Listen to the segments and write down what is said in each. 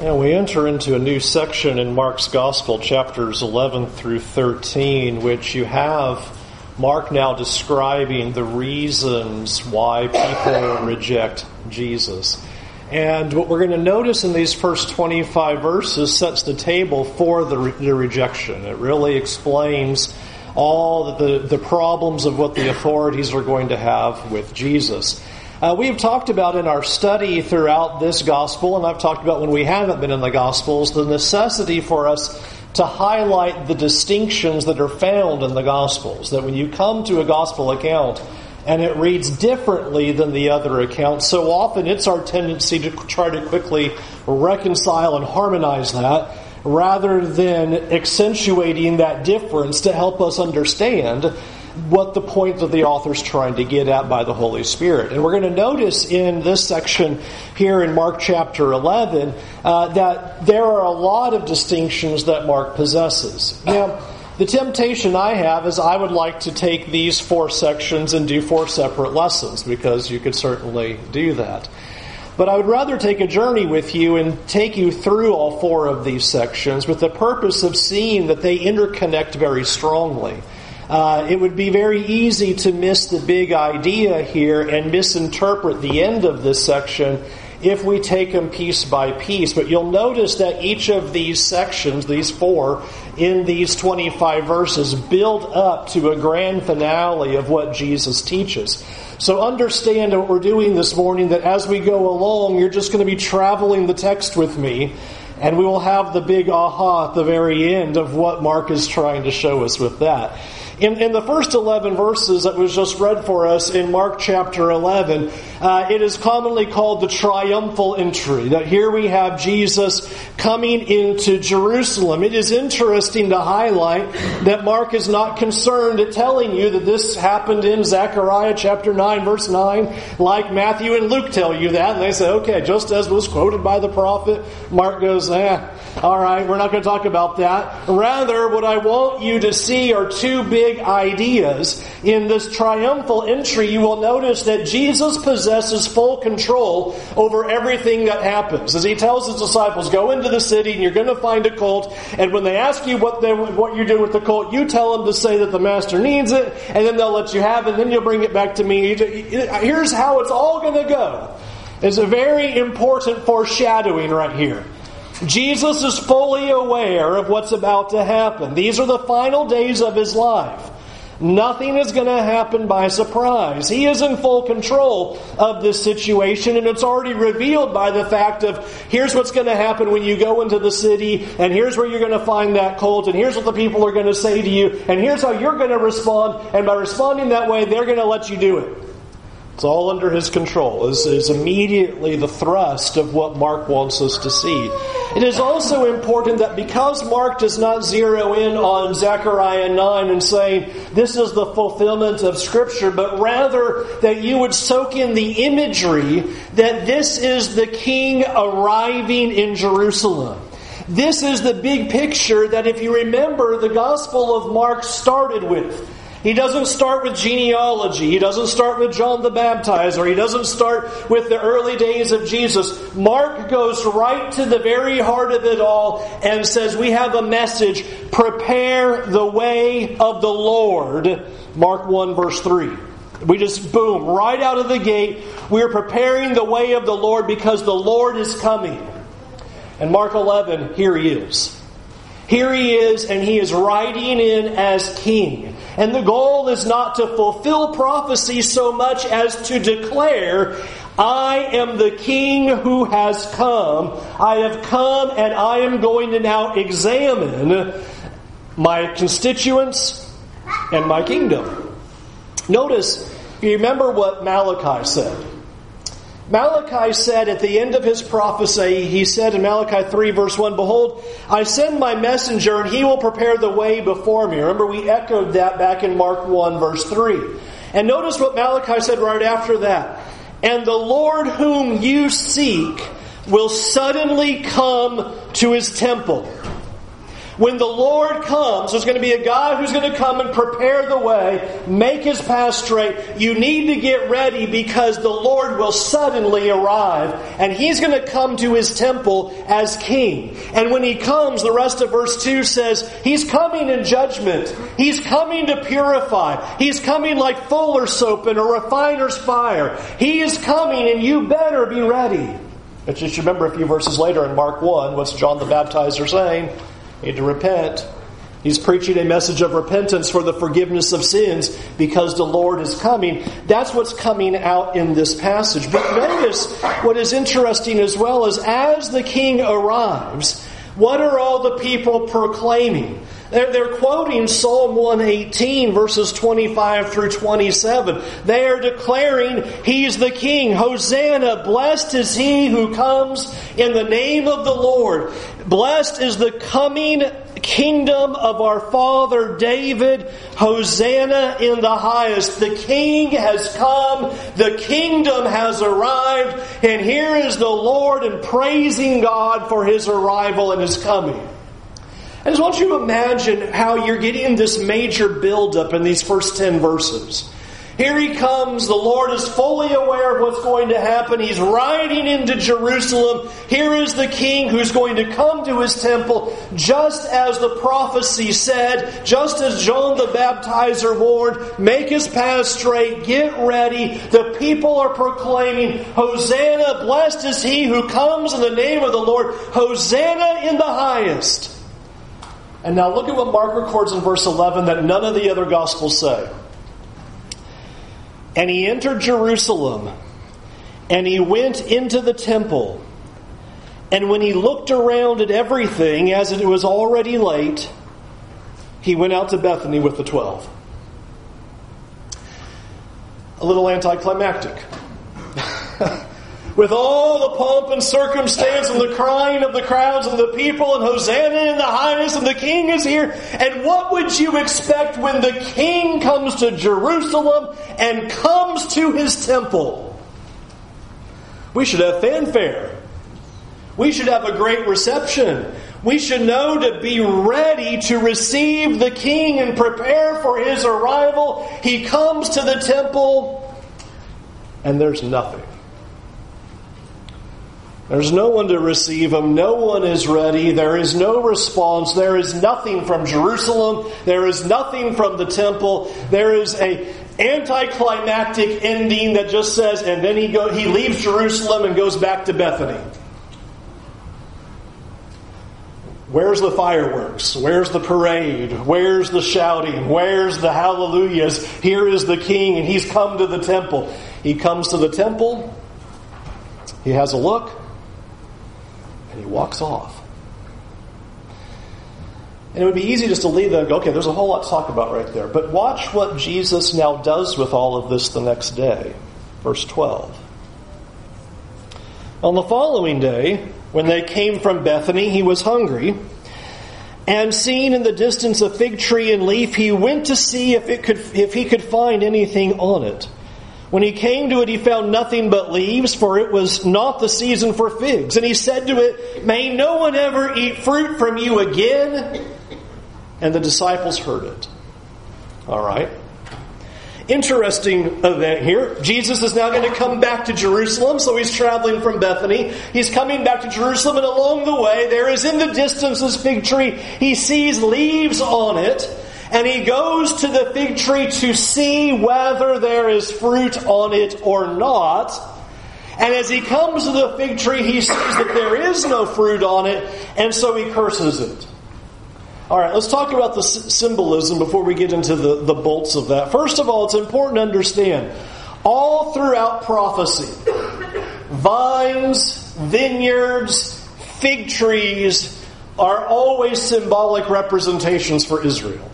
And we enter into a new section in Mark's Gospel, chapters 11 through 13, which you have Mark now describing the reasons why people reject Jesus. And what we're going to notice in these first 25 verses sets the table for the, re- the rejection. It really explains all the, the problems of what the authorities are going to have with Jesus. Uh, we have talked about in our study throughout this gospel, and I've talked about when we haven't been in the gospels, the necessity for us to highlight the distinctions that are found in the gospels. That when you come to a gospel account and it reads differently than the other accounts, so often it's our tendency to try to quickly reconcile and harmonize that rather than accentuating that difference to help us understand what the point of the author's trying to get at by the Holy Spirit. And we're going to notice in this section here in Mark chapter 11 uh, that there are a lot of distinctions that Mark possesses. Now, the temptation I have is I would like to take these four sections and do four separate lessons because you could certainly do that. But I would rather take a journey with you and take you through all four of these sections with the purpose of seeing that they interconnect very strongly. Uh, it would be very easy to miss the big idea here and misinterpret the end of this section if we take them piece by piece. But you'll notice that each of these sections, these four, in these 25 verses, build up to a grand finale of what Jesus teaches. So understand what we're doing this morning that as we go along, you're just going to be traveling the text with me. And we will have the big aha at the very end of what Mark is trying to show us with that. In, in the first 11 verses that was just read for us in Mark chapter 11, uh, it is commonly called the triumphal entry. That here we have Jesus coming into Jerusalem. It is interesting to highlight that Mark is not concerned at telling you that this happened in Zechariah chapter 9, verse 9, like Matthew and Luke tell you that. And they say, okay, just as was quoted by the prophet, Mark goes, eh, all right, we're not going to talk about that. Rather, what I want you to see are two big ideas. In this triumphal entry, you will notice that Jesus possesses full control over everything that happens. As he tells his disciples, go into the city and you're going to find a colt. And when they ask you what, they, what you do with the colt, you tell them to say that the master needs it, and then they'll let you have it, and then you'll bring it back to me. Here's how it's all going to go. It's a very important foreshadowing right here. Jesus is fully aware of what's about to happen. These are the final days of his life. Nothing is going to happen by surprise. He is in full control of this situation, and it's already revealed by the fact of here's what's going to happen when you go into the city, and here's where you're going to find that colt, and here's what the people are going to say to you, and here's how you're going to respond, and by responding that way, they're going to let you do it. It's all under his control, is, is immediately the thrust of what Mark wants us to see. It is also important that because Mark does not zero in on Zechariah 9 and saying this is the fulfillment of Scripture, but rather that you would soak in the imagery that this is the king arriving in Jerusalem. This is the big picture that if you remember the Gospel of Mark started with. He doesn't start with genealogy. He doesn't start with John the Baptizer. He doesn't start with the early days of Jesus. Mark goes right to the very heart of it all and says, We have a message prepare the way of the Lord. Mark 1, verse 3. We just, boom, right out of the gate, we are preparing the way of the Lord because the Lord is coming. And Mark 11, here he is. Here he is, and he is riding in as king. And the goal is not to fulfill prophecy so much as to declare, I am the king who has come. I have come and I am going to now examine my constituents and my kingdom. Notice, you remember what Malachi said. Malachi said at the end of his prophecy, he said in Malachi 3, verse 1, Behold, I send my messenger, and he will prepare the way before me. Remember, we echoed that back in Mark 1, verse 3. And notice what Malachi said right after that. And the Lord whom you seek will suddenly come to his temple. When the Lord comes, there's going to be a guy who's going to come and prepare the way, make his path straight. You need to get ready because the Lord will suddenly arrive and he's going to come to his temple as king. And when he comes, the rest of verse 2 says, he's coming in judgment. He's coming to purify. He's coming like fuller soap in a refiner's fire. He is coming and you better be ready. But just remember a few verses later in Mark 1, what's John the Baptizer saying? Need to repent. He's preaching a message of repentance for the forgiveness of sins because the Lord is coming. That's what's coming out in this passage. But notice what is interesting as well is as the king arrives, what are all the people proclaiming? They're, they're quoting Psalm 118, verses 25 through 27. They are declaring, He's the King. Hosanna, blessed is He who comes in the name of the Lord. Blessed is the coming kingdom of our father David. Hosanna in the highest. The king has come. The kingdom has arrived. And here is the Lord and praising God for his arrival and his coming. I just want you to imagine how you're getting this major buildup in these first 10 verses. Here he comes. The Lord is fully aware of what's going to happen. He's riding into Jerusalem. Here is the king who's going to come to his temple just as the prophecy said, just as John the Baptizer warned, make his path straight, get ready. The people are proclaiming, Hosanna, blessed is he who comes in the name of the Lord. Hosanna in the highest. And now look at what Mark records in verse 11 that none of the other Gospels say. And he entered Jerusalem, and he went into the temple. And when he looked around at everything, as it was already late, he went out to Bethany with the twelve. A little anticlimactic. with all the pomp and circumstance and the crying of the crowds and the people and Hosanna in the highest and the king is here. And what would you expect when the king comes to Jerusalem and comes to his temple? We should have fanfare. We should have a great reception. We should know to be ready to receive the king and prepare for his arrival. He comes to the temple and there's nothing. There's no one to receive him. No one is ready. There is no response. There is nothing from Jerusalem. There is nothing from the temple. There is a anticlimactic ending that just says, and then he go, he leaves Jerusalem and goes back to Bethany. Where's the fireworks? Where's the parade? Where's the shouting? Where's the hallelujahs? Here is the king, and he's come to the temple. He comes to the temple. He has a look and he walks off. And it would be easy just to leave there and go, okay, there's a whole lot to talk about right there. But watch what Jesus now does with all of this the next day. Verse 12. On the following day, when they came from Bethany, he was hungry. And seeing in the distance a fig tree and leaf, he went to see if, it could, if he could find anything on it. When he came to it, he found nothing but leaves, for it was not the season for figs. And he said to it, May no one ever eat fruit from you again. And the disciples heard it. All right. Interesting event here. Jesus is now going to come back to Jerusalem, so he's traveling from Bethany. He's coming back to Jerusalem, and along the way, there is in the distance this fig tree. He sees leaves on it and he goes to the fig tree to see whether there is fruit on it or not. And as he comes to the fig tree, he sees that there is no fruit on it, and so he curses it. All right, let's talk about the symbolism before we get into the, the bolts of that. First of all, it's important to understand all throughout prophecy, vines, vineyards, fig trees are always symbolic representations for Israel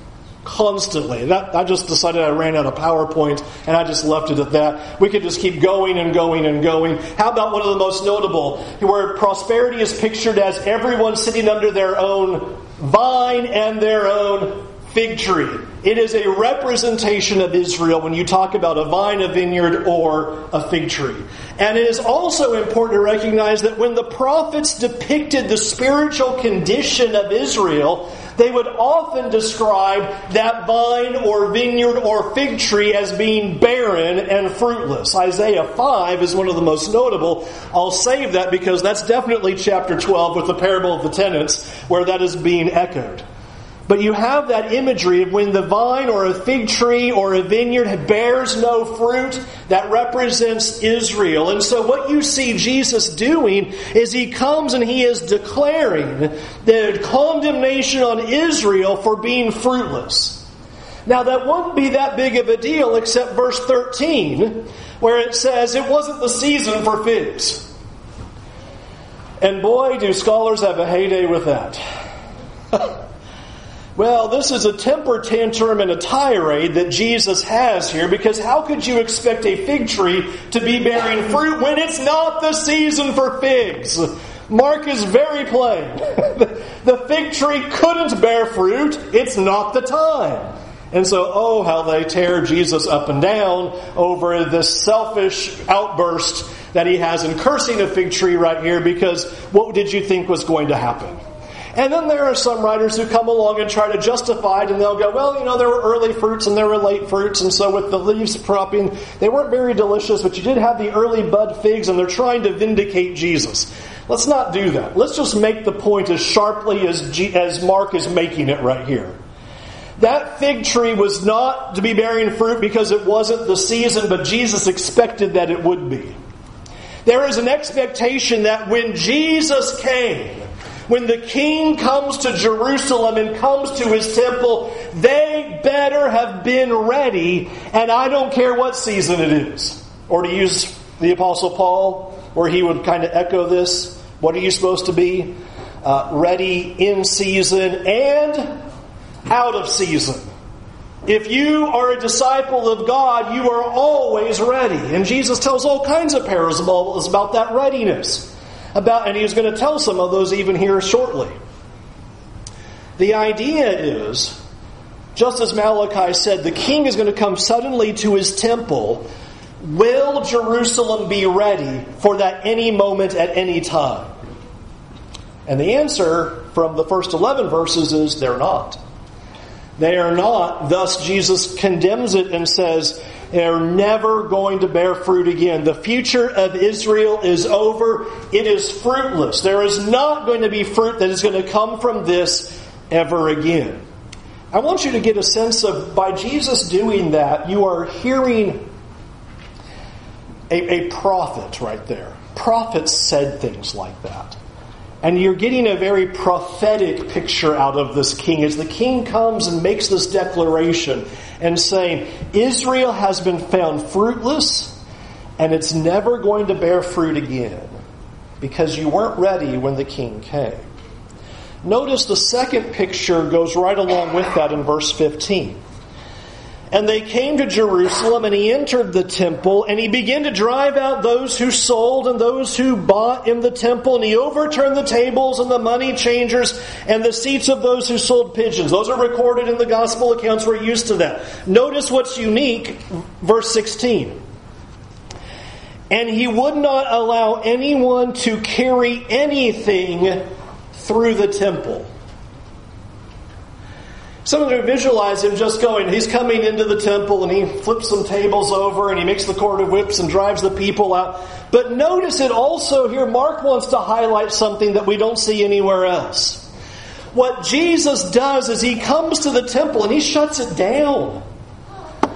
constantly. That, I just decided I ran out of PowerPoint and I just left it at that. We could just keep going and going and going. How about one of the most notable, where prosperity is pictured as everyone sitting under their own vine and their own fig tree. It is a representation of Israel when you talk about a vine, a vineyard, or a fig tree. And it is also important to recognize that when the prophets depicted the spiritual condition of Israel, they would often describe that vine or vineyard or fig tree as being barren and fruitless. Isaiah 5 is one of the most notable. I'll save that because that's definitely chapter 12 with the parable of the tenants where that is being echoed. But you have that imagery of when the vine or a fig tree or a vineyard bears no fruit, that represents Israel. And so what you see Jesus doing is he comes and he is declaring the condemnation on Israel for being fruitless. Now that wouldn't be that big of a deal except verse 13, where it says it wasn't the season for figs. And boy, do scholars have a heyday with that. Well, this is a temper tantrum and a tirade that Jesus has here because how could you expect a fig tree to be bearing fruit when it's not the season for figs? Mark is very plain. the fig tree couldn't bear fruit, it's not the time. And so, oh, how they tear Jesus up and down over this selfish outburst that he has in cursing a fig tree right here because what did you think was going to happen? And then there are some writers who come along and try to justify it, and they'll go, well, you know, there were early fruits and there were late fruits, and so with the leaves propping, they weren't very delicious, but you did have the early bud figs, and they're trying to vindicate Jesus. Let's not do that. Let's just make the point as sharply as, G- as Mark is making it right here. That fig tree was not to be bearing fruit because it wasn't the season, but Jesus expected that it would be. There is an expectation that when Jesus came, when the king comes to Jerusalem and comes to his temple, they better have been ready, and I don't care what season it is. Or to use the Apostle Paul, where he would kind of echo this, what are you supposed to be? Uh, ready in season and out of season. If you are a disciple of God, you are always ready. And Jesus tells all kinds of parables about that readiness about, and he's going to tell some of those even here shortly. The idea is, just as Malachi said, the king is going to come suddenly to his temple. Will Jerusalem be ready for that any moment at any time? And the answer from the first 11 verses is they're not. They are not. Thus, Jesus condemns it and says, they're never going to bear fruit again. The future of Israel is over. It is fruitless. There is not going to be fruit that is going to come from this ever again. I want you to get a sense of by Jesus doing that, you are hearing a, a prophet right there. Prophets said things like that. And you're getting a very prophetic picture out of this king as the king comes and makes this declaration and saying, Israel has been found fruitless and it's never going to bear fruit again because you weren't ready when the king came. Notice the second picture goes right along with that in verse 15. And they came to Jerusalem, and he entered the temple, and he began to drive out those who sold and those who bought in the temple, and he overturned the tables and the money changers and the seats of those who sold pigeons. Those are recorded in the gospel accounts. We're used to that. Notice what's unique, verse 16. And he would not allow anyone to carry anything through the temple. Someone to visualize him just going, he's coming into the temple and he flips some tables over and he makes the cord of whips and drives the people out. But notice it also here, Mark wants to highlight something that we don't see anywhere else. What Jesus does is he comes to the temple and he shuts it down.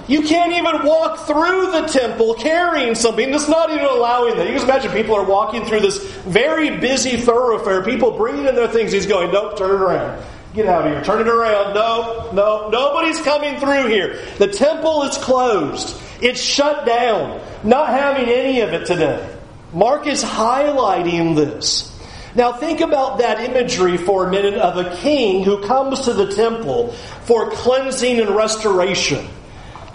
You can't even walk through the temple carrying something. It's not even allowing that. You can imagine people are walking through this very busy thoroughfare, people bringing in their things. He's going, nope, turn it around. Get out of here. Turn it around. No, no, nobody's coming through here. The temple is closed. It's shut down. Not having any of it today. Mark is highlighting this. Now think about that imagery for a minute of a king who comes to the temple for cleansing and restoration.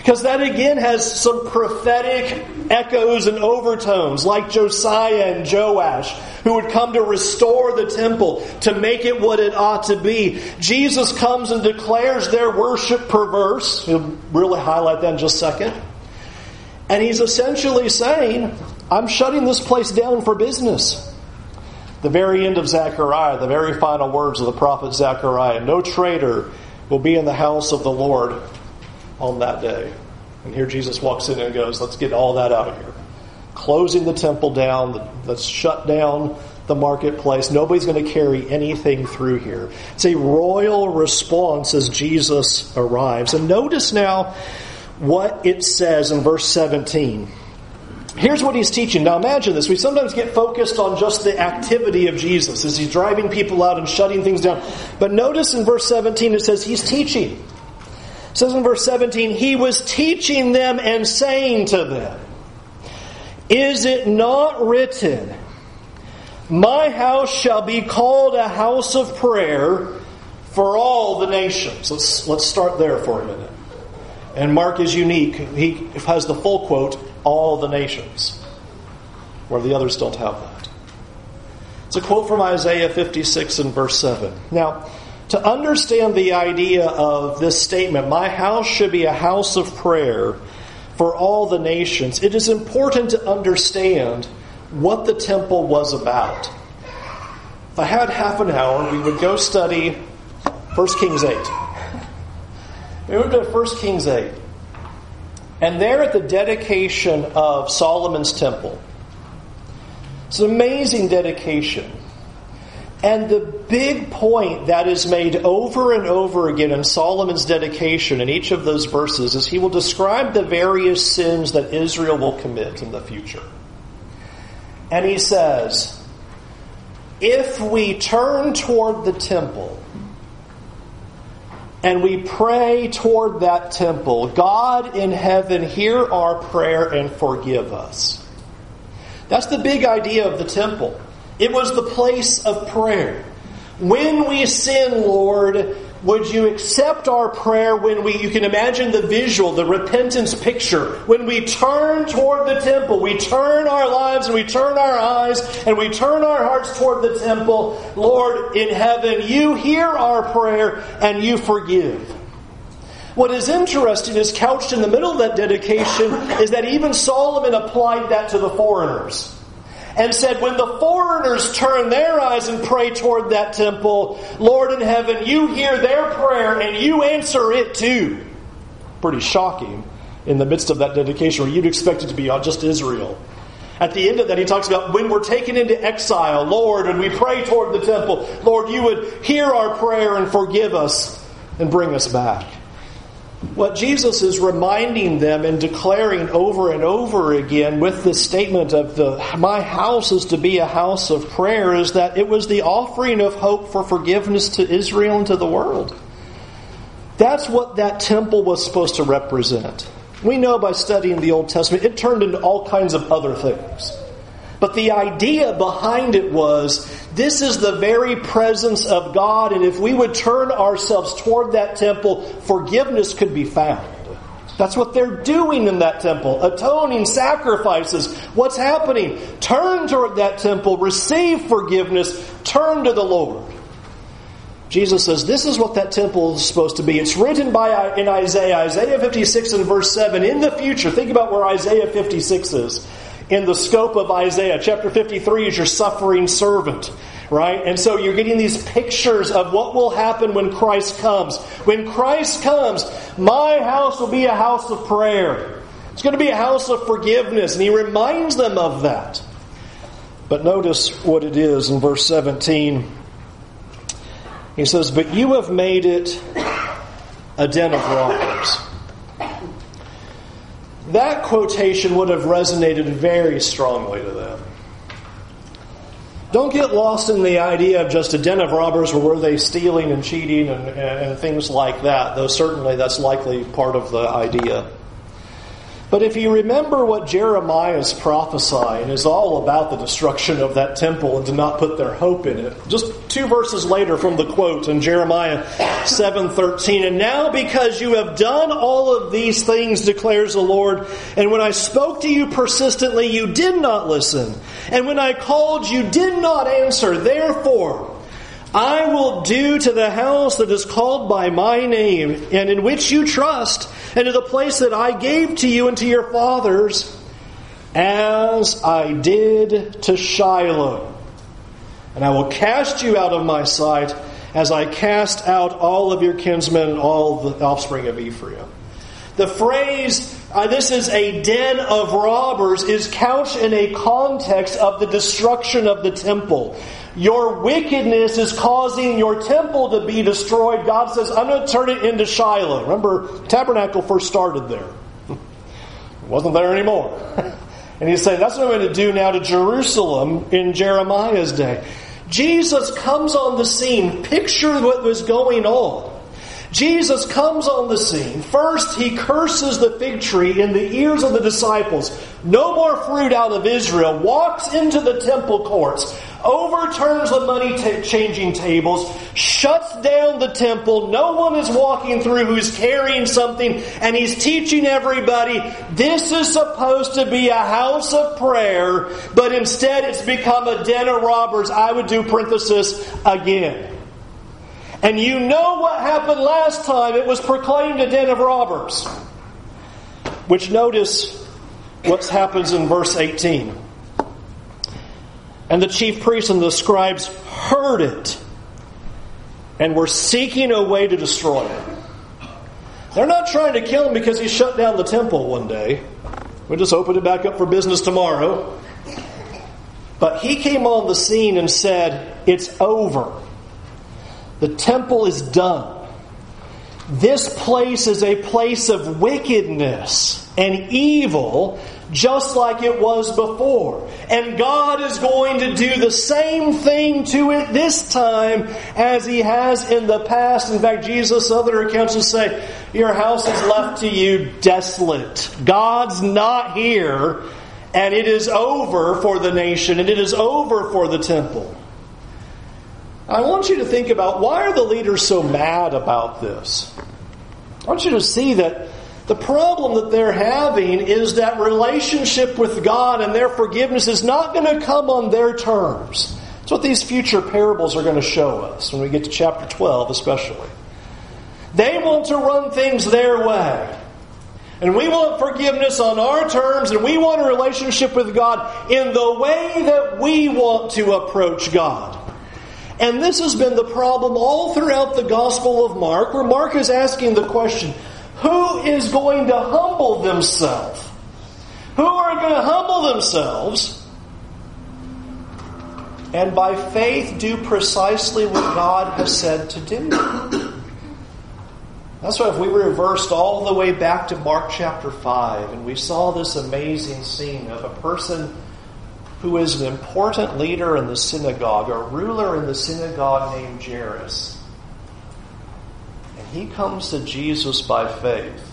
Because that again has some prophetic echoes and overtones, like Josiah and Joash, who would come to restore the temple, to make it what it ought to be. Jesus comes and declares their worship perverse. He'll really highlight that in just a second. And he's essentially saying, I'm shutting this place down for business. The very end of Zechariah, the very final words of the prophet Zechariah no traitor will be in the house of the Lord on that day. And here Jesus walks in and goes, Let's get all that out of here. Closing the temple down, let's shut down the marketplace. Nobody's going to carry anything through here. It's a royal response as Jesus arrives. And notice now what it says in verse 17. Here's what he's teaching. Now imagine this. We sometimes get focused on just the activity of Jesus as he's driving people out and shutting things down. But notice in verse 17 it says he's teaching. It says in verse 17, he was teaching them and saying to them, Is it not written, My house shall be called a house of prayer for all the nations? Let's, let's start there for a minute. And Mark is unique. He has the full quote, all the nations, where the others don't have that. It's a quote from Isaiah 56 and verse 7. Now, to understand the idea of this statement, my house should be a house of prayer for all the nations, it is important to understand what the temple was about. If I had half an hour, we would go study 1 Kings 8. We would go to 1 Kings 8. And there at the dedication of Solomon's temple, it's an amazing dedication. And the big point that is made over and over again in Solomon's dedication in each of those verses is he will describe the various sins that Israel will commit in the future. And he says, if we turn toward the temple and we pray toward that temple, God in heaven, hear our prayer and forgive us. That's the big idea of the temple. It was the place of prayer. When we sin, Lord, would you accept our prayer when we, you can imagine the visual, the repentance picture. When we turn toward the temple, we turn our lives and we turn our eyes and we turn our hearts toward the temple. Lord in heaven, you hear our prayer and you forgive. What is interesting is couched in the middle of that dedication is that even Solomon applied that to the foreigners and said, When the foreigners turn their eyes and pray toward that temple, Lord in heaven, you hear their prayer and you answer it too. Pretty shocking in the midst of that dedication where you'd expect it to be just Israel. At the end of that, he talks about when we're taken into exile, Lord, and we pray toward the temple, Lord, you would hear our prayer and forgive us and bring us back. What Jesus is reminding them and declaring over and over again with this statement of the my house is to be a house of prayer is that it was the offering of hope for forgiveness to Israel and to the world. That's what that temple was supposed to represent. We know by studying the Old Testament it turned into all kinds of other things. But the idea behind it was this is the very presence of God, and if we would turn ourselves toward that temple, forgiveness could be found. That's what they're doing in that temple. Atoning sacrifices. What's happening? Turn toward that temple, receive forgiveness, turn to the Lord. Jesus says this is what that temple is supposed to be. It's written by uh, in Isaiah, Isaiah 56 and verse 7. In the future, think about where Isaiah 56 is in the scope of Isaiah. Chapter 53 is your suffering servant, right? And so you're getting these pictures of what will happen when Christ comes. When Christ comes, my house will be a house of prayer. It's going to be a house of forgiveness. And he reminds them of that. But notice what it is in verse 17. He says, But you have made it a den of robbers that quotation would have resonated very strongly to them. Don't get lost in the idea of just a den of robbers or were they stealing and cheating and, and, and things like that, though certainly that's likely part of the idea. But if you remember what Jeremiah is prophesying is all about the destruction of that temple and to not put their hope in it. Just two verses later from the quote in Jeremiah 7:13, and now because you have done all of these things declares the Lord, and when I spoke to you persistently you did not listen, and when I called you did not answer, therefore I will do to the house that is called by my name and in which you trust, and to the place that I gave to you and to your fathers, as I did to Shiloh. and I will cast you out of my sight as I cast out all of your kinsmen and all the offspring of Ephraim. The phrase, uh, this is a den of robbers, is couched in a context of the destruction of the temple. Your wickedness is causing your temple to be destroyed. God says, I'm going to turn it into Shiloh. Remember, tabernacle first started there. It wasn't there anymore. and he's saying, that's what I'm going to do now to Jerusalem in Jeremiah's day. Jesus comes on the scene. Picture what was going on. Jesus comes on the scene. First, he curses the fig tree in the ears of the disciples. No more fruit out of Israel. Walks into the temple courts overturns the money t- changing tables, shuts down the temple. No one is walking through who's carrying something, and he's teaching everybody this is supposed to be a house of prayer, but instead it's become a den of robbers. I would do parenthesis again. And you know what happened last time. It was proclaimed a den of robbers. Which notice what happens in verse 18. And the chief priests and the scribes heard it and were seeking a way to destroy him. They're not trying to kill him because he shut down the temple one day. We'll just open it back up for business tomorrow. But he came on the scene and said, It's over. The temple is done. This place is a place of wickedness and evil just like it was before. And God is going to do the same thing to it this time as He has in the past. In fact, Jesus, other accounts will say, Your house is left to you desolate. God's not here, and it is over for the nation, and it is over for the temple. I want you to think about why are the leaders so mad about this? I want you to see that the problem that they're having is that relationship with God and their forgiveness is not going to come on their terms. That's what these future parables are going to show us when we get to chapter 12, especially. They want to run things their way. And we want forgiveness on our terms, and we want a relationship with God in the way that we want to approach God. And this has been the problem all throughout the Gospel of Mark, where Mark is asking the question who is going to humble themselves? Who are going to humble themselves and by faith do precisely what God has said to do? That's why if we reversed all the way back to Mark chapter 5 and we saw this amazing scene of a person who is an important leader in the synagogue, a ruler in the synagogue named Jairus And he comes to Jesus by faith.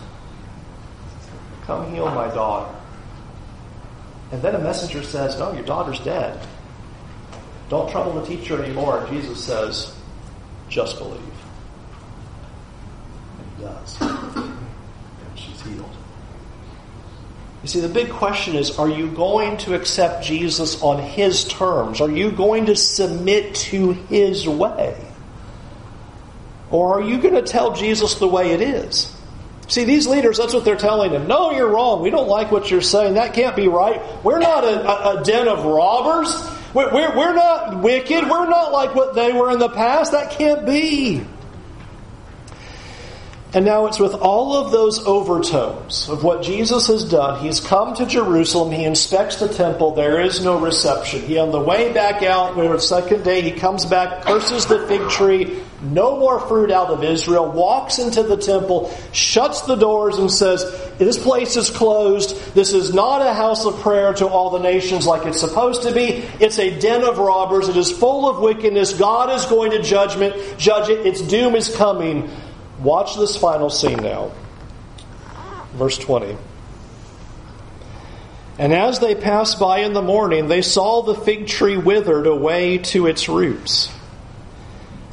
Come heal my daughter. And then a messenger says, No, your daughter's dead. Don't trouble the teacher anymore. And Jesus says, Just believe. And he does. You see, the big question is are you going to accept Jesus on his terms? Are you going to submit to his way? Or are you going to tell Jesus the way it is? See, these leaders, that's what they're telling him. No, you're wrong. We don't like what you're saying. That can't be right. We're not a, a, a den of robbers. We're, we're, we're not wicked. We're not like what they were in the past. That can't be. And now it's with all of those overtones of what Jesus has done. He's come to Jerusalem. He inspects the temple. There is no reception. He, on the way back out, when it's second day, he comes back, curses the fig tree, no more fruit out of Israel, walks into the temple, shuts the doors, and says, This place is closed. This is not a house of prayer to all the nations like it's supposed to be. It's a den of robbers. It is full of wickedness. God is going to judgment, judge it. Its doom is coming. Watch this final scene now. Verse 20. And as they passed by in the morning, they saw the fig tree withered away to its roots.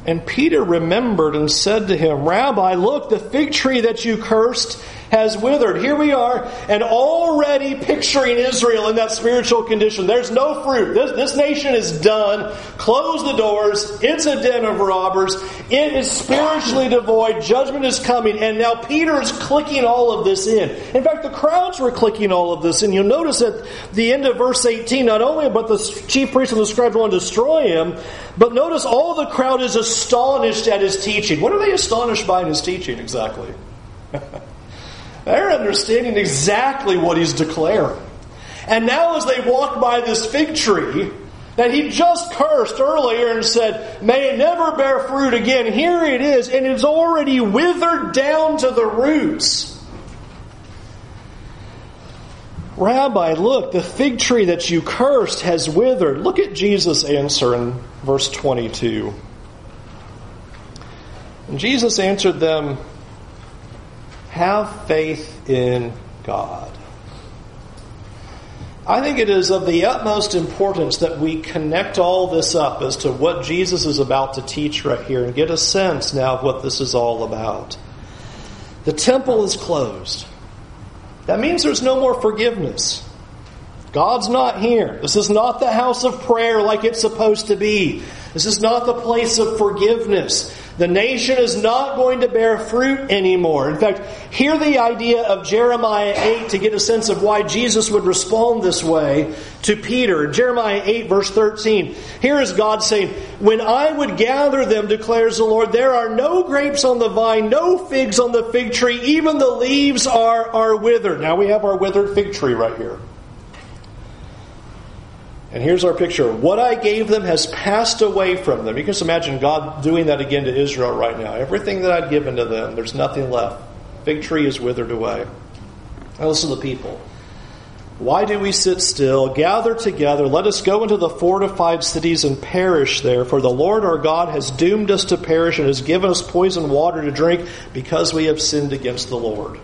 And Peter remembered and said to him, Rabbi, look, the fig tree that you cursed has withered. Here we are, and already picturing Israel in that spiritual condition. There's no fruit. This, this nation is done. Close the doors. It's a den of robbers. It is spiritually devoid. Judgment is coming. And now Peter is clicking all of this in. In fact, the crowds were clicking all of this And You'll notice at the end of verse 18, not only but the chief priests and the scribes want to destroy him, but notice all the crowd is astonished at his teaching. What are they astonished by in his teaching exactly? They're understanding exactly what he's declaring. And now, as they walk by this fig tree that he just cursed earlier and said, may it never bear fruit again, here it is, and it's already withered down to the roots. Rabbi, look, the fig tree that you cursed has withered. Look at Jesus' answer in verse 22. And Jesus answered them, have faith in God. I think it is of the utmost importance that we connect all this up as to what Jesus is about to teach right here and get a sense now of what this is all about. The temple is closed. That means there's no more forgiveness. God's not here. This is not the house of prayer like it's supposed to be. This is not the place of forgiveness. The nation is not going to bear fruit anymore. In fact, hear the idea of Jeremiah 8 to get a sense of why Jesus would respond this way to Peter. Jeremiah 8, verse 13. Here is God saying, When I would gather them, declares the Lord, there are no grapes on the vine, no figs on the fig tree, even the leaves are, are withered. Now we have our withered fig tree right here. And here's our picture. What I gave them has passed away from them. You can just imagine God doing that again to Israel right now. Everything that I'd given to them, there's nothing left. Fig tree is withered away. Now listen to the people. Why do we sit still? Gather together. Let us go into the fortified cities and perish there. For the Lord our God has doomed us to perish and has given us poison water to drink because we have sinned against the Lord.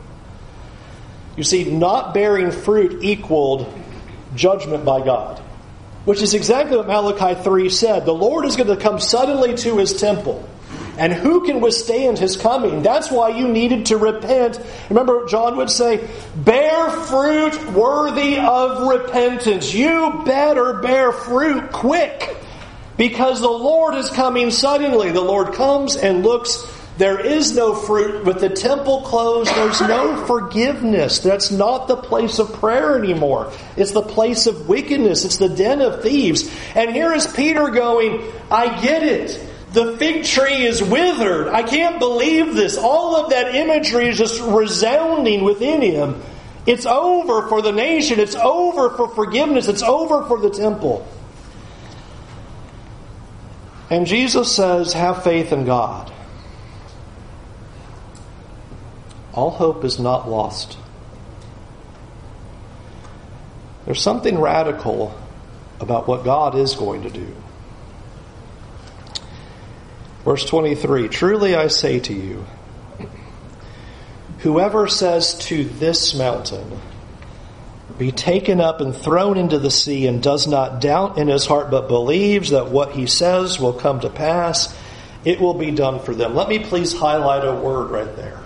You see, not bearing fruit equaled judgment by God. Which is exactly what Malachi 3 said. The Lord is going to come suddenly to his temple. And who can withstand his coming? That's why you needed to repent. Remember, John would say, Bear fruit worthy of repentance. You better bear fruit quick. Because the Lord is coming suddenly. The Lord comes and looks there is no fruit. With the temple closed, there's no forgiveness. That's not the place of prayer anymore. It's the place of wickedness. It's the den of thieves. And here is Peter going, I get it. The fig tree is withered. I can't believe this. All of that imagery is just resounding within him. It's over for the nation. It's over for forgiveness. It's over for the temple. And Jesus says, Have faith in God. All hope is not lost. There's something radical about what God is going to do. Verse 23 Truly I say to you, whoever says to this mountain, be taken up and thrown into the sea, and does not doubt in his heart, but believes that what he says will come to pass, it will be done for them. Let me please highlight a word right there.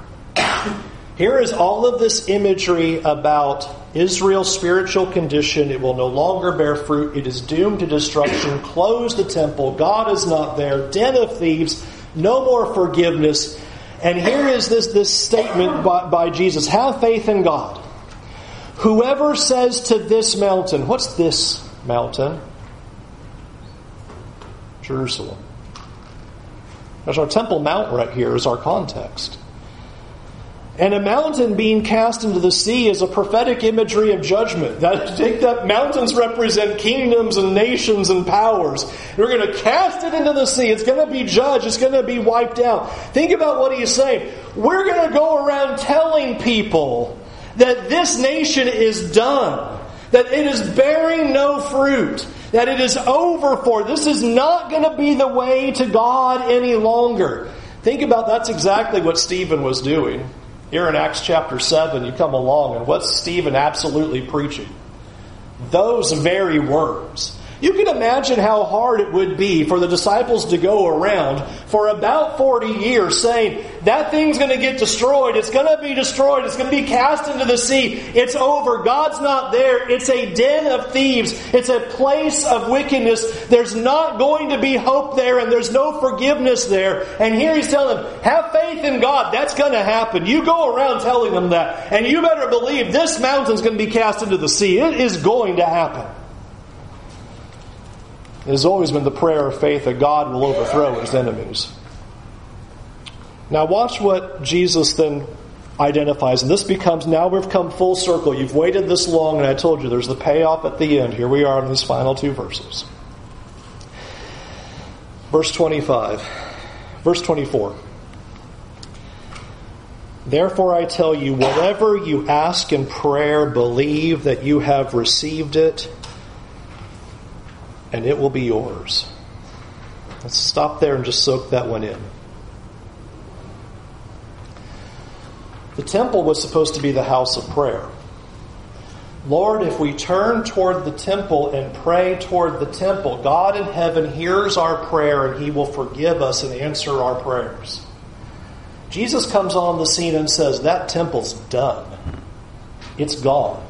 Here is all of this imagery about Israel's spiritual condition. It will no longer bear fruit. It is doomed to destruction. Close the temple. God is not there. Den of thieves. No more forgiveness. And here is this, this statement by, by Jesus Have faith in God. Whoever says to this mountain, what's this mountain? Jerusalem. There's our Temple Mount right here, is our context. And a mountain being cast into the sea is a prophetic imagery of judgment. That take that mountains represent kingdoms and nations and powers. We're going to cast it into the sea. It's going to be judged. It's going to be wiped out. Think about what he's saying. We're going to go around telling people that this nation is done, that it is bearing no fruit, that it is over for. This is not going to be the way to God any longer. Think about that's exactly what Stephen was doing. Here in Acts chapter 7, you come along, and what's Stephen absolutely preaching? Those very words. You can imagine how hard it would be for the disciples to go around for about 40 years saying, that thing's going to get destroyed. It's going to be destroyed. It's going to be cast into the sea. It's over. God's not there. It's a den of thieves. It's a place of wickedness. There's not going to be hope there and there's no forgiveness there. And here he's telling them, have faith in God. That's going to happen. You go around telling them that. And you better believe this mountain's going to be cast into the sea. It is going to happen. It has always been the prayer of faith that God will overthrow his enemies. Now, watch what Jesus then identifies. And this becomes now we've come full circle. You've waited this long, and I told you there's the payoff at the end. Here we are in these final two verses. Verse 25. Verse 24. Therefore, I tell you, whatever you ask in prayer, believe that you have received it and it will be yours. Let's stop there and just soak that one in. The temple was supposed to be the house of prayer. Lord, if we turn toward the temple and pray toward the temple, God in heaven hears our prayer and he will forgive us and answer our prayers. Jesus comes on the scene and says, That temple's done. It's gone.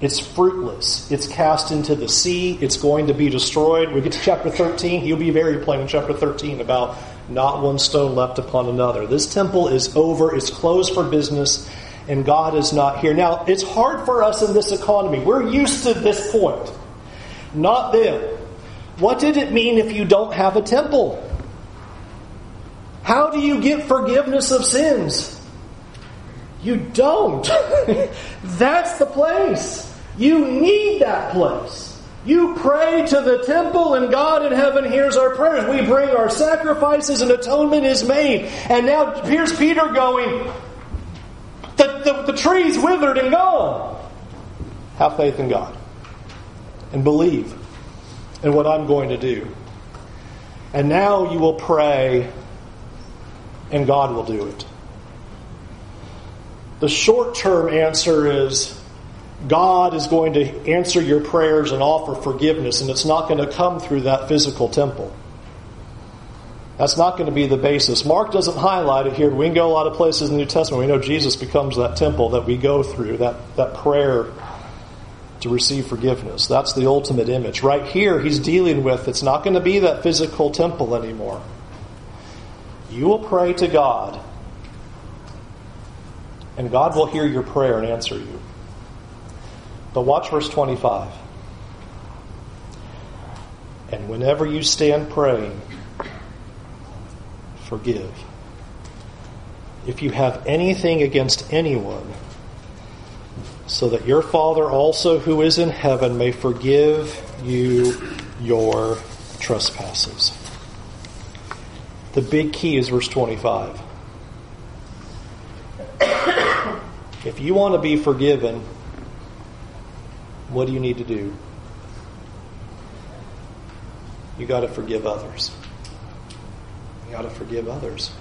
It's fruitless. It's cast into the sea. It's going to be destroyed. We get to chapter 13. He'll be very plain in chapter 13 about not one stone left upon another. This temple is over. It's closed for business, and God is not here. Now, it's hard for us in this economy. We're used to this point. Not them. What did it mean if you don't have a temple? How do you get forgiveness of sins? You don't. That's the place. You need that place. You pray to the temple, and God in heaven hears our prayers. We bring our sacrifices, and atonement is made. And now here's Peter going, the, the, the tree's withered and gone. Have faith in God and believe in what I'm going to do. And now you will pray, and God will do it. The short term answer is God is going to answer your prayers and offer forgiveness, and it's not going to come through that physical temple. That's not going to be the basis. Mark doesn't highlight it here. We can go a lot of places in the New Testament. We know Jesus becomes that temple that we go through, that, that prayer to receive forgiveness. That's the ultimate image. Right here, he's dealing with it's not going to be that physical temple anymore. You will pray to God and God will hear your prayer and answer you. But watch verse 25. And whenever you stand praying, forgive. If you have anything against anyone, so that your Father also who is in heaven may forgive you your trespasses. The big key is verse 25. If you want to be forgiven, what do you need to do? You got to forgive others. You got to forgive others.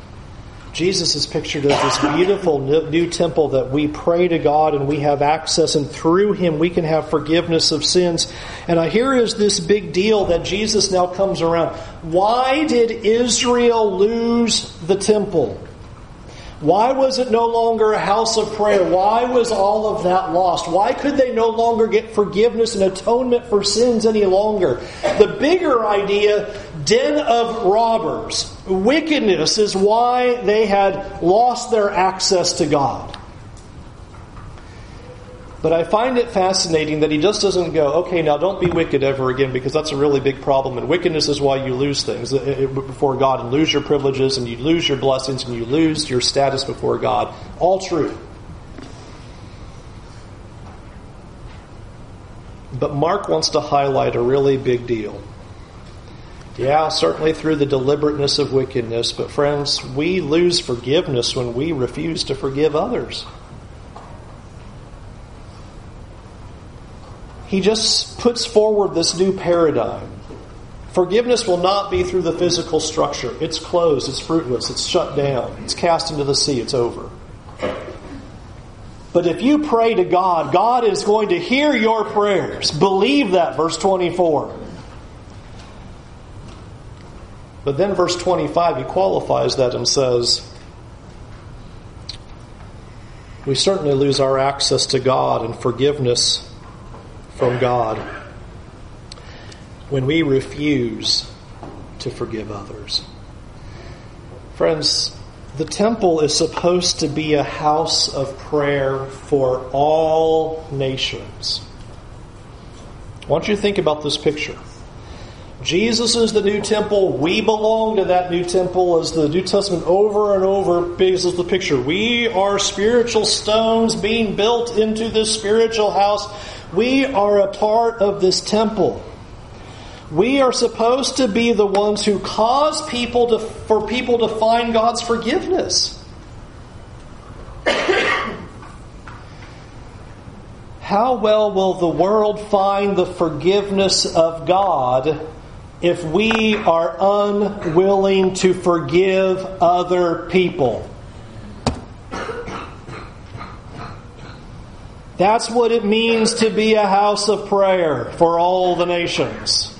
Jesus is pictured as this beautiful new temple that we pray to God and we have access, and through Him we can have forgiveness of sins. And here is this big deal that Jesus now comes around. Why did Israel lose the temple? Why was it no longer a house of prayer? Why was all of that lost? Why could they no longer get forgiveness and atonement for sins any longer? The bigger idea, den of robbers, wickedness is why they had lost their access to God. But I find it fascinating that he just doesn't go, okay, now don't be wicked ever again, because that's a really big problem. And wickedness is why you lose things before God and lose your privileges and you lose your blessings and you lose your status before God. All true. But Mark wants to highlight a really big deal. Yeah, certainly through the deliberateness of wickedness, but friends, we lose forgiveness when we refuse to forgive others. He just puts forward this new paradigm. Forgiveness will not be through the physical structure. It's closed, it's fruitless, it's shut down, it's cast into the sea, it's over. But if you pray to God, God is going to hear your prayers. Believe that, verse 24. But then, verse 25, he qualifies that and says, We certainly lose our access to God and forgiveness from God when we refuse to forgive others. Friends, the temple is supposed to be a house of prayer for all nations. I want you to think about this picture. Jesus is the new temple. We belong to that new temple as the New Testament over and over builds the picture. We are spiritual stones being built into this spiritual house. We are a part of this temple. We are supposed to be the ones who cause people to, for people to find God's forgiveness. How well will the world find the forgiveness of God if we are unwilling to forgive other people? That's what it means to be a house of prayer for all the nations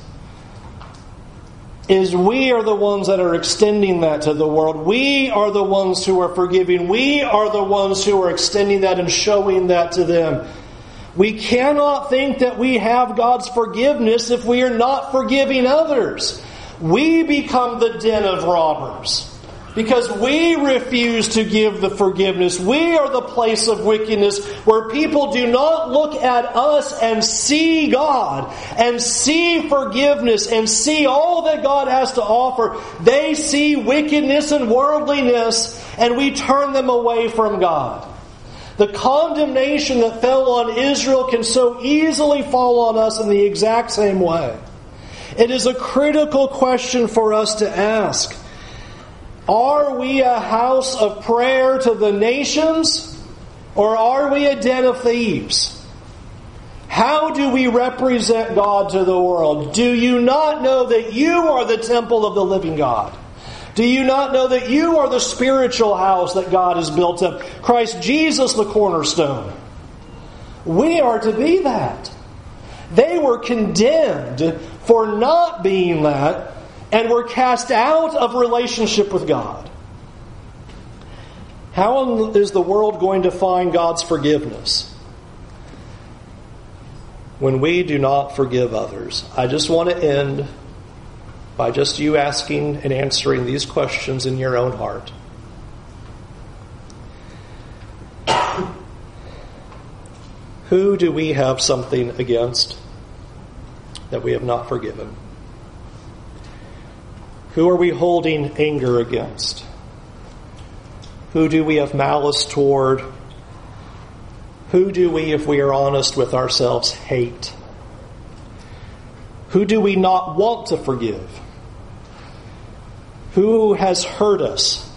is we are the ones that are extending that to the world. We are the ones who are forgiving. We are the ones who are extending that and showing that to them. We cannot think that we have God's forgiveness if we are not forgiving others. We become the den of robbers because we refuse to give the forgiveness. We are the place of wickedness where people do not look at us and see God and see forgiveness and see all that God has to offer. They see wickedness and worldliness and we turn them away from God. The condemnation that fell on Israel can so easily fall on us in the exact same way. It is a critical question for us to ask. Are we a house of prayer to the nations or are we a den of thieves? How do we represent God to the world? Do you not know that you are the temple of the living God? Do you not know that you are the spiritual house that God has built up? Christ Jesus, the cornerstone. We are to be that. They were condemned for not being that and were cast out of relationship with God. How is the world going to find God's forgiveness? When we do not forgive others. I just want to end by just you asking and answering these questions in your own heart. Who do we have something against that we have not forgiven? Who are we holding anger against? Who do we have malice toward? Who do we, if we are honest with ourselves, hate? Who do we not want to forgive? Who has hurt us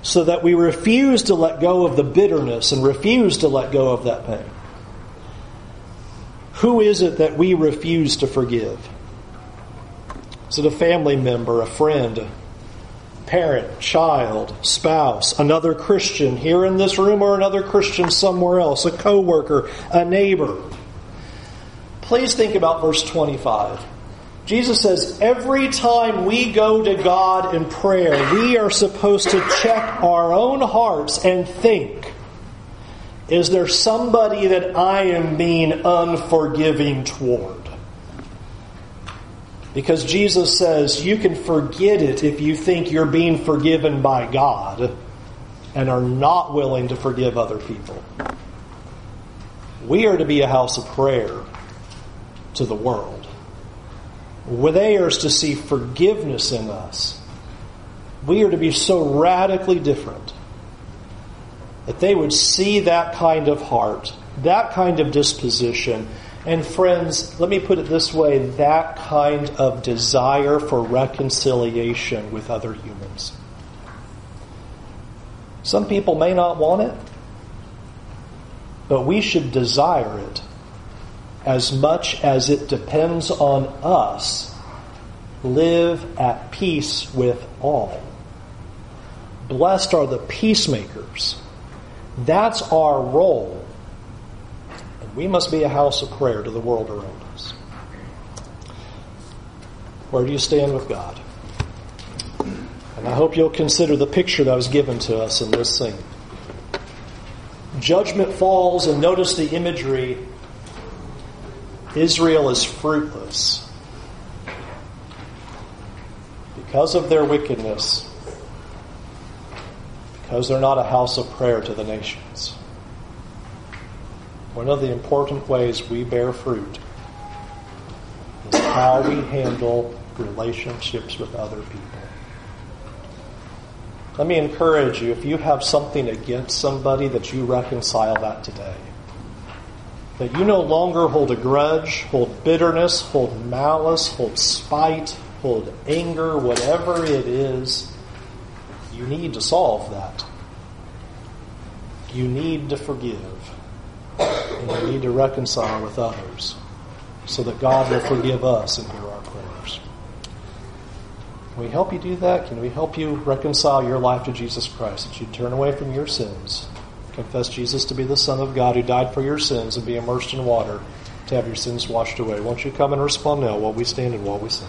so that we refuse to let go of the bitterness and refuse to let go of that pain? Who is it that we refuse to forgive? Is it a family member, a friend, parent, child, spouse, another Christian here in this room or another Christian somewhere else, a coworker, a neighbor? Please think about verse 25. Jesus says every time we go to God in prayer, we are supposed to check our own hearts and think is there somebody that I am being unforgiving toward? Because Jesus says you can forget it if you think you're being forgiven by God and are not willing to forgive other people. We are to be a house of prayer to the world. They are to see forgiveness in us. We are to be so radically different that they would see that kind of heart, that kind of disposition, and friends, let me put it this way that kind of desire for reconciliation with other humans. Some people may not want it, but we should desire it as much as it depends on us. Live at peace with all. Blessed are the peacemakers. That's our role we must be a house of prayer to the world around us. Where do you stand with God? And I hope you'll consider the picture that was given to us in this scene. Judgment falls, and notice the imagery. Israel is fruitless because of their wickedness, because they're not a house of prayer to the nations. One of the important ways we bear fruit is how we handle relationships with other people. Let me encourage you if you have something against somebody that you reconcile that today. That you no longer hold a grudge, hold bitterness, hold malice, hold spite, hold anger, whatever it is, you need to solve that. You need to forgive. You need to reconcile with others so that God will forgive us and hear our prayers. Can we help you do that? Can we help you reconcile your life to Jesus Christ? That you turn away from your sins, confess Jesus to be the Son of God who died for your sins, and be immersed in water to have your sins washed away. Won't you come and respond now while we stand and while we sing?